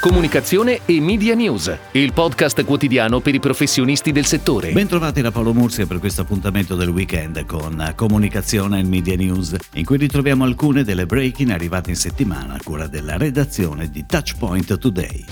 Comunicazione e Media News, il podcast quotidiano per i professionisti del settore. Bentrovati da Paolo Mursia per questo appuntamento del weekend con Comunicazione e Media News, in cui ritroviamo alcune delle breaking arrivate in settimana a cura della redazione di Touchpoint Today.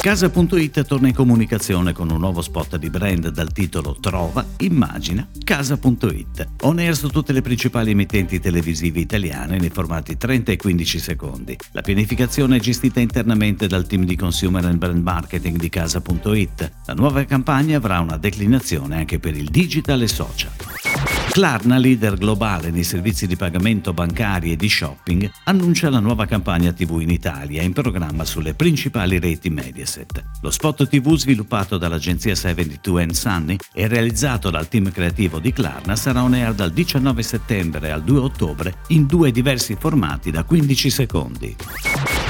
Casa.it torna in comunicazione con un nuovo spot di brand dal titolo Trova, immagina, Casa.it. On air su tutte le principali emittenti televisive italiane nei formati 30 e 15 secondi. La pianificazione è gestita internamente dal team di consumer and brand marketing di Casa.it. La nuova campagna avrà una declinazione anche per il digital e social. Klarna, leader globale nei servizi di pagamento bancari e di shopping, annuncia la nuova campagna TV in Italia in programma sulle principali reti Mediaset. Lo spot TV sviluppato dall'agenzia 72 Sunny e realizzato dal team creativo di Klarna sarà on air dal 19 settembre al 2 ottobre in due diversi formati da 15 secondi.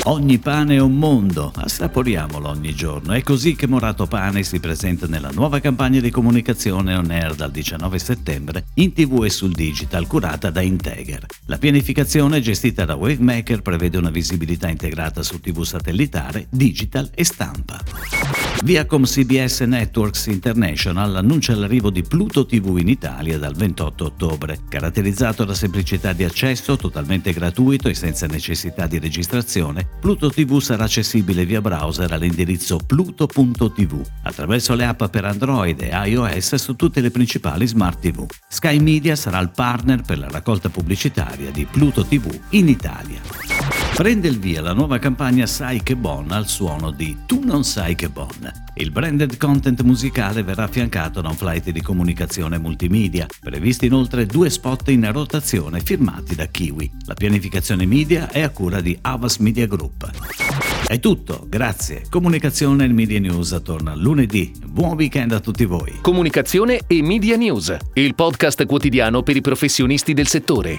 Ogni pane è un mondo, assaporiamolo ogni giorno. È così che Morato Pane si presenta nella nuova campagna di comunicazione on air dal 19 settembre in tv e sul digital curata da Integer. La pianificazione gestita da Wavemaker prevede una visibilità integrata su tv satellitare, digital e stampa. Viacom CBS Networks International annuncia l'arrivo di Pluto TV in Italia dal 28 ottobre. Caratterizzato da semplicità di accesso, totalmente gratuito e senza necessità di registrazione, Pluto TV sarà accessibile via browser all'indirizzo pluto.tv attraverso le app per Android e iOS su tutte le principali smart TV. Sky Media sarà il partner per la raccolta pubblicitaria di Pluto TV in Italia. Prende il via la nuova campagna Sai che Bon al suono di Tu non sai che Bon. Il branded content musicale verrà affiancato da un flight di comunicazione multimedia, previsti inoltre due spot in rotazione firmati da Kiwi. La pianificazione media è a cura di Avas Media Group. È tutto, grazie. Comunicazione e Media News torna lunedì. Buon weekend a tutti voi. Comunicazione e Media News, il podcast quotidiano per i professionisti del settore.